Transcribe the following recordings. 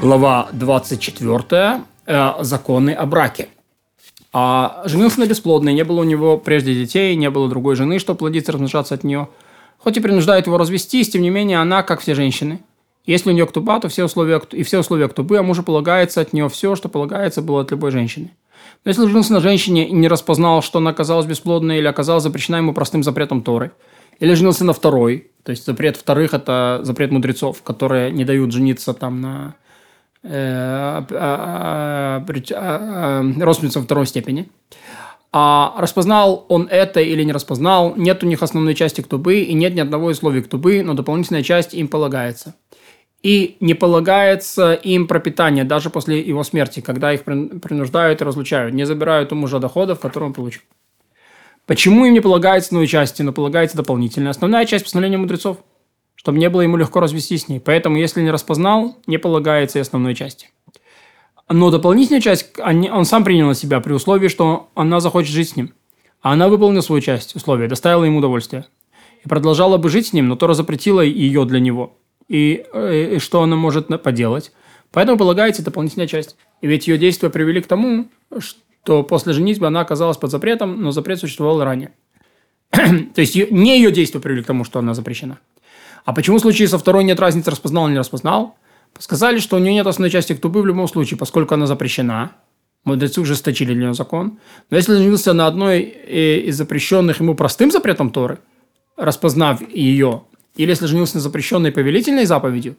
Глава 24. Э, законы о браке. А женился на бесплодной, не было у него прежде детей, не было другой жены, чтобы плодиться, размножаться от нее. Хоть и принуждает его развестись, тем не менее она, как все женщины. Если у нее ктуба, то все условия, и все условия ктубы, а мужу полагается от нее все, что полагается было от любой женщины. Но если женился на женщине и не распознал, что она оказалась бесплодной или оказалась запрещена ему простым запретом Торы, или женился на второй, то есть запрет вторых – это запрет мудрецов, которые не дают жениться там на родственницам второй степени. А распознал он это или не распознал, нет у них основной части ктубы и нет ни одного условия ктубы, но дополнительная часть им полагается. И не полагается им пропитание даже после его смерти, когда их принуждают и разлучают, не забирают у мужа доходов, которые он получил. Почему им не полагается новой части, но полагается дополнительная? Основная часть постановления мудрецов, чтобы не было ему легко развестись с ней. Поэтому, если не распознал, не полагается и основной части. Но дополнительная часть он сам принял на себя при условии, что она захочет жить с ним. А она выполнила свою часть условия, доставила ему удовольствие. И продолжала бы жить с ним, но Тора запретила ее для него. И, э, и что она может поделать? Поэтому полагается дополнительная часть. И ведь ее действия привели к тому, что то после женитьбы она оказалась под запретом, но запрет существовал ранее. То есть не ее действия привели к тому, что она запрещена. А почему в случае со второй нет разницы, распознал или не распознал? Сказали, что у нее нет основной части ктубы в любом случае, поскольку она запрещена. Мудрецы ужесточили для нее закон. Но если женился на одной э, из запрещенных ему простым запретом Торы, распознав ее, или если женился на запрещенной повелительной заповедью,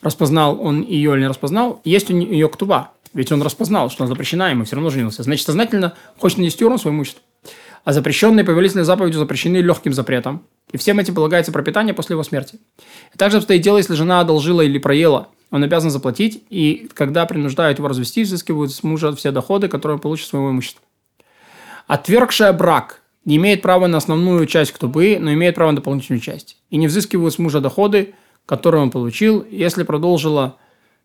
распознал он ее или не распознал, есть у нее ктуба. Ведь он распознал, что она запрещена, ему все равно женился. Значит, сознательно хочет нанести урон своему имуществу. А запрещенные повелительной заповедью запрещены легким запретом. И всем этим полагается пропитание после его смерти. И также обстоит дело, если жена одолжила или проела, он обязан заплатить, и когда принуждают его развести, взыскивают с мужа все доходы, которые он получит своего имущества. Отвергшая брак не имеет права на основную часть ктубы, но имеет право на дополнительную часть. И не взыскивают с мужа доходы, которые он получил, если продолжила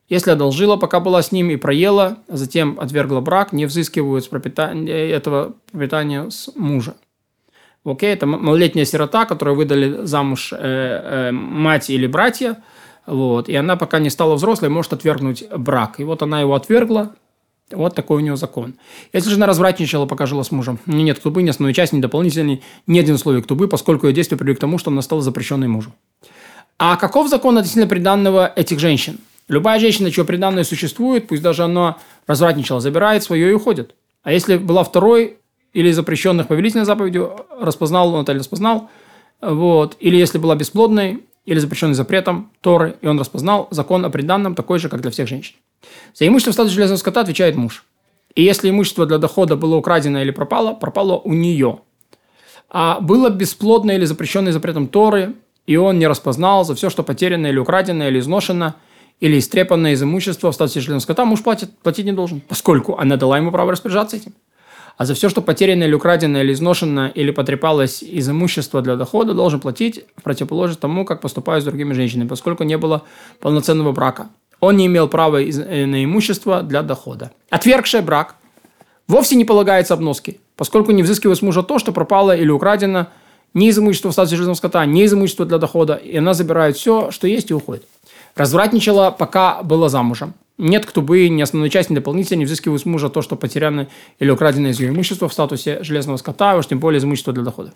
если одолжила, пока была с ним и проела, а затем отвергла брак, не взыскивают с пропитания, этого пропитания с мужа. Окей, это малолетняя сирота, которую выдали замуж э, э, мать или братья, вот, и она пока не стала взрослой, может отвергнуть брак. И вот она его отвергла, вот такой у него закон. Если жена развратничала, пока жила с мужем, нет ктубы, ни основной части, ни дополнительной, ни один условий ктубы, поскольку ее действие привели к тому, что она стала запрещенной мужу. А каков закон относительно приданного этих женщин? Любая женщина, чье преданное существует, пусть даже она развратничала, забирает свое и уходит. А если была второй или запрещенных повелительной заповедью, распознал он это или распознал, вот, или если была бесплодной, или запрещенной запретом Торы, и он распознал, закон о преданном такой же, как для всех женщин. За имущество в статусе железного скота отвечает муж. И если имущество для дохода было украдено или пропало, пропало у нее. А было бесплодное или запрещенное запретом Торы, и он не распознал за все, что потеряно или украдено или изношено – или истрепанное из имущества в статусе члена скота, муж платит, платить не должен, поскольку она дала ему право распоряжаться этим. А за все, что потеряно или украдено, или изношено, или потрепалось из имущества для дохода, должен платить в противоположность тому, как поступают с другими женщинами, поскольку не было полноценного брака. Он не имел права э, на имущество для дохода. Отвергший брак вовсе не полагается обноски, поскольку не взыскивает с мужа то, что пропало или украдено ни из имущества в статусе жизненного скота, ни из имущества для дохода, и она забирает все, что есть, и уходит. Развратничала, пока была замужем. Нет кто бы ни основной части, ни дополнительной не взыскивают с мужа то, что потеряно или украдено из ее имущества в статусе железного скота, а уж тем более из имущества для дохода.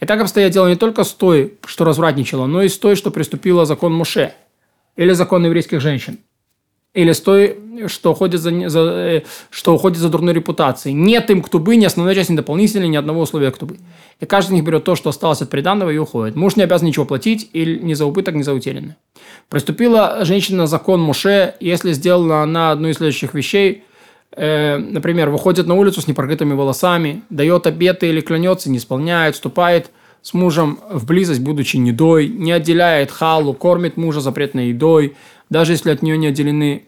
И так обстоят дело не только с той, что развратничала, но и с той, что приступила закон Муше или закон еврейских женщин или с той, что уходит за, за, э, что уходит за дурной репутацией. Нет им ктубы, ни основной части, ни дополнительной, ни одного условия ктубы. И каждый из них берет то, что осталось от приданного, и уходит. Муж не обязан ничего платить, или ни за убыток, ни за утерянное. Приступила женщина на закон Муше, если сделала она одну из следующих вещей, э, например, выходит на улицу с непокрытыми волосами, дает обеты или клянется, не исполняет, вступает с мужем в близость, будучи недой, не отделяет халу, кормит мужа запретной едой, даже если от нее не отделены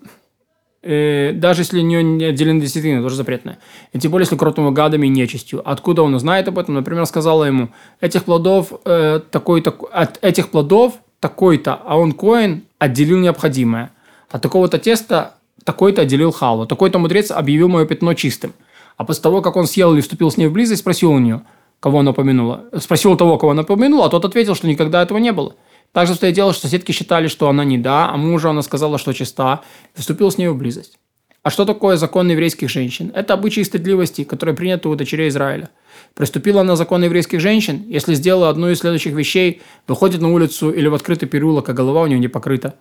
э, даже если от нее не отделены десятины, тоже запретное. И тем более, если кровными гадами и нечистью. Откуда он узнает об этом? Например, сказала ему, этих плодов, э, такой-то, от этих плодов такой-то, а он коин отделил необходимое. От такого-то теста такой-то отделил халу. Такой-то мудрец объявил мое пятно чистым. А после того, как он съел или вступил с ней в близость, спросил у нее, кого она упомянула. Спросил того, кого она упомянула, а тот ответил, что никогда этого не было. Также стоит дело, что соседки считали, что она не да, а мужу она сказала, что чиста, и вступил с ней в близость. А что такое закон еврейских женщин? Это обычаи стыдливости, которые приняты у дочерей Израиля. Приступила на закон еврейских женщин, если сделала одну из следующих вещей, выходит на улицу или в открытый переулок, а голова у нее не покрыта,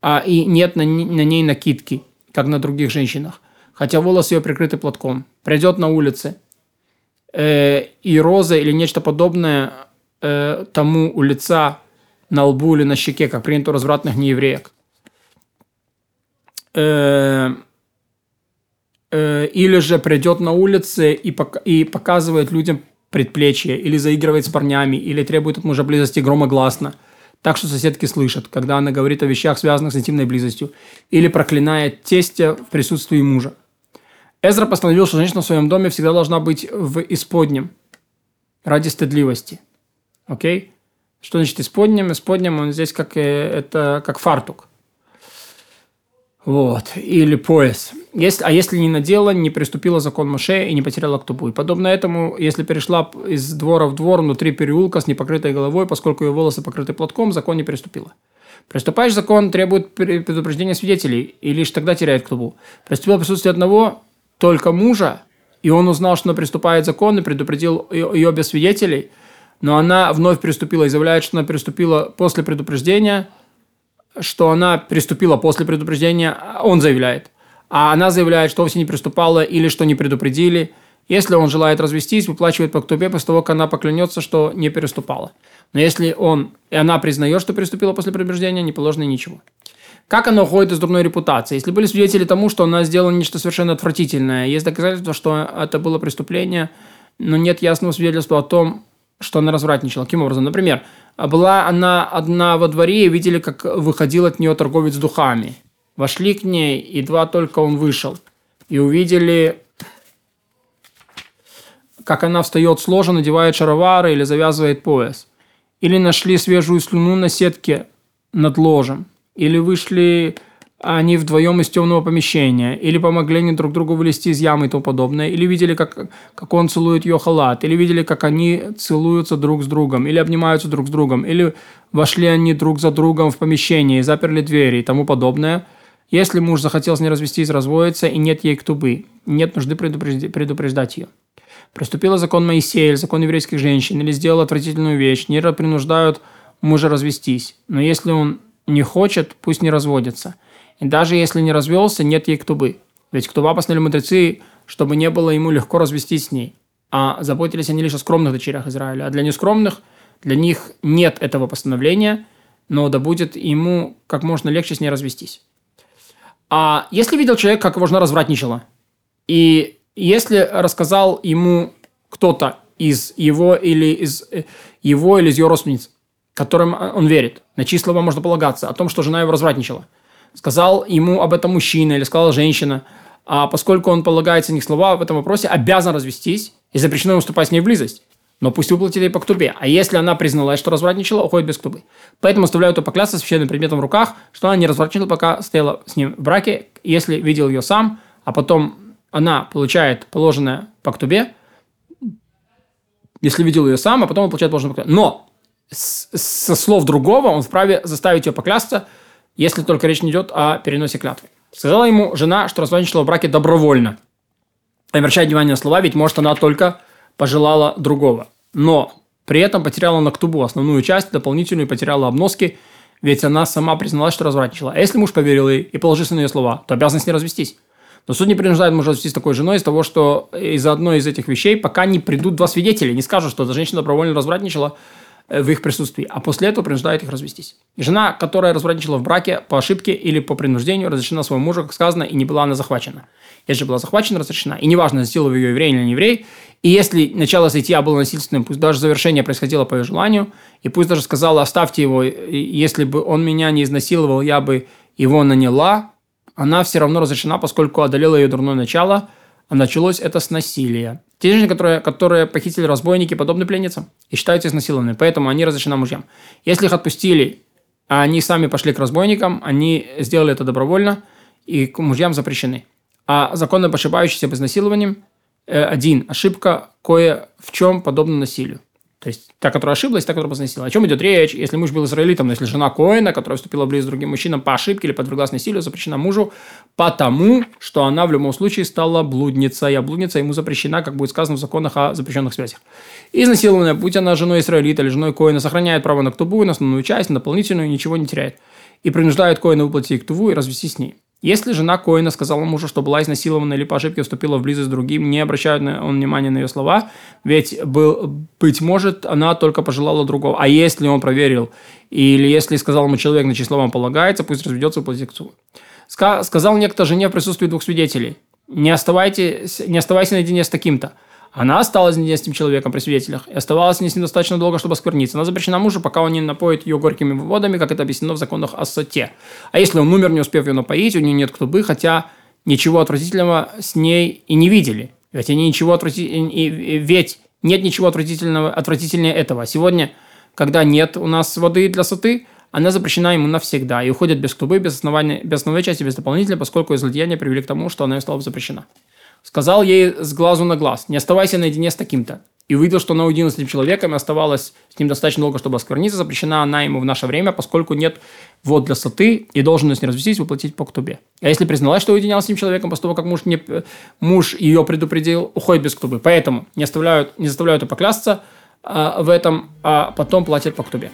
а и нет на, на ней накидки, как на других женщинах, хотя волосы ее прикрыты платком. Придет на улице, э, и роза или нечто подобное э, тому у лица, на лбу или на щеке, как принято у развратных неевреек. Э, э, или же придет на улице и, пок- и показывает людям предплечье, или заигрывает с парнями, или требует от мужа близости громогласно, так что соседки слышат, когда она говорит о вещах, связанных с интимной близостью, или проклинает тестя в присутствии мужа. Эзра постановил, что женщина в своем доме всегда должна быть в исподнем ради стыдливости. Окей? Что значит исподнем? Исподнем он здесь как, это, как фартук. Вот. Или пояс. Если, а если не надела, не приступила закон Моше и не потеряла ктубу. И подобно этому, если перешла из двора в двор внутри переулка с непокрытой головой, поскольку ее волосы покрыты платком, закон не приступила. Приступаешь закон требует предупреждения свидетелей, и лишь тогда теряет ктубу. Приступила присутствие одного, только мужа, и он узнал, что она приступает закон, и предупредил ее без свидетелей, но она вновь приступила и заявляет, что она приступила после предупреждения, что она приступила после предупреждения, он заявляет. А она заявляет, что вовсе не приступала или что не предупредили. Если он желает развестись, выплачивает по ктубе после того, как она поклянется, что не переступала. Но если он и она признает, что приступила после предупреждения, не положено ничего. Как она уходит из дурной репутации? Если были свидетели тому, что она сделала нечто совершенно отвратительное, есть доказательства, что это было преступление, но нет ясного свидетельства о том, что она развратничала. Каким образом? Например, была она одна во дворе и видели, как выходил от нее торговец духами. Вошли к ней, едва только он вышел, и увидели, как она встает с ложа, надевает шаровары или завязывает пояс. Или нашли свежую слюну на сетке над ложем. Или вышли они вдвоем из темного помещения, или помогли они друг другу вылезти из ямы и тому подобное, или видели, как, как он целует ее халат, или видели, как они целуются друг с другом, или обнимаются друг с другом, или вошли они друг за другом в помещение и заперли двери и тому подобное. Если муж захотел с ней развестись, разводиться, и нет ей ктубы, нет нужды предупреждать ее. Приступила закон Моисея, закон еврейских женщин, или сделала отвратительную вещь, не принуждают мужа развестись. Но если он не хочет, пусть не разводится – и даже если не развелся, нет ей ктубы. Ведь ктуба постановили мудрецы, чтобы не было ему легко развестись с ней. А заботились они лишь о скромных дочерях Израиля. А для нескромных, для них нет этого постановления, но да будет ему как можно легче с ней развестись. А если видел человек, как его жена развратничала, и если рассказал ему кто-то из его или из э, его или из ее родственниц, которым он верит, на чьи слова можно полагаться, о том, что жена его развратничала – сказал ему об этом мужчина или сказала женщина, а поскольку он полагается на них слова в этом вопросе, обязан развестись и запрещено ему вступать с ней в близость. Но пусть выплатит ей по ктубе. А если она призналась, что развратничала, уходит без ктубы. Поэтому оставляют ее поклясться священным предметом в руках, что она не развратничала, пока стояла с ним в браке, если видел ее сам, а потом она получает положенное по ктубе, если видел ее сам, а потом он получает положенное по ктубе. Но со слов другого он вправе заставить ее поклясться – если только речь не идет о переносе клятвы. Сказала ему жена, что разводничала в браке добровольно. Обращая внимание на слова, ведь может она только пожелала другого. Но при этом потеряла на ктубу основную часть, дополнительную потеряла обноски, ведь она сама призналась, что развратничала. А если муж поверил ей и положился на ее слова, то обязан с ней развестись. Но суд не принуждает мужа развестись с такой женой из того, что из-за одной из этих вещей, пока не придут два свидетеля, не скажут, что эта женщина добровольно развратничала, в их присутствии, а после этого принуждает их развестись. Жена, которая развратничала в браке по ошибке или по принуждению, разрешена своему мужу, как сказано, и не была она захвачена. Если была захвачена, разрешена. И неважно, насиловал ее еврей или не еврей. И если начало сытья было насильственным, пусть даже завершение происходило по ее желанию, и пусть даже сказала, оставьте его, если бы он меня не изнасиловал, я бы его наняла, она все равно разрешена, поскольку одолела ее дурное начало, а началось это с насилия. Те женщины, которые, которые похитили разбойники, подобны пленницам и считаются изнасилованными, поэтому они разрешены мужьям. Если их отпустили, а они сами пошли к разбойникам, они сделали это добровольно, и к мужьям запрещены. А законно ошибающийся об изнасиловании э, один – ошибка кое в чем подобно насилию. То есть та, которая ошиблась, та, которая возносила. О чем идет речь? Если муж был израилитом, но если жена Коина, которая вступила близость с другим мужчинам по ошибке или подверглась насилию, запрещена мужу, потому что она в любом случае стала блудницей, а блудница ему запрещена, как будет сказано в законах о запрещенных связях. Изнасилованная, будь она женой израилита или женой Коина, сохраняет право на ктубу, на основную часть, на дополнительную, ничего не теряет. И принуждает Коина выплатить ктуву и развестись с ней. Если жена Коина сказала мужу, что была изнасилована или по ошибке вступила в близость с другим, не обращает он внимания на ее слова, ведь, был, быть может, она только пожелала другого. А если он проверил, или если сказал ему человек, на чьи слова полагается, пусть разведется и платит Сказал некто жене в присутствии двух свидетелей, не, оставайтесь, не оставайся наедине с таким-то. Она осталась не с этим человеком при свидетелях и оставалась не с ним достаточно долго, чтобы оскверниться. Она запрещена мужу, пока он не напоит ее горькими водами, как это объяснено в законах о соте. А если он умер, не успев ее напоить, у нее нет кто бы, хотя ничего отвратительного с ней и не видели. Ведь они ничего отвратительного... Ведь нет ничего отвратительного, отвратительнее этого. Сегодня, когда нет у нас воды для соты, она запрещена ему навсегда и уходит без клубы, без, основания, без основной части, без дополнительной, поскольку злодеяния привели к тому, что она стала запрещена. Сказал ей с глазу на глаз, не оставайся наедине с таким-то. И увидел, что она уединилась с этим человеком и оставалась с ним достаточно долго, чтобы оскверниться. Запрещена она ему в наше время, поскольку нет вод для соты и должен с ней развестись, выплатить по ктубе. А если призналась, что уединялась с этим человеком, после того, как муж, не, муж ее предупредил, уходит без ктубы. Поэтому не, оставляют, не заставляют ее поклясться а, в этом, а потом платят по ктубе.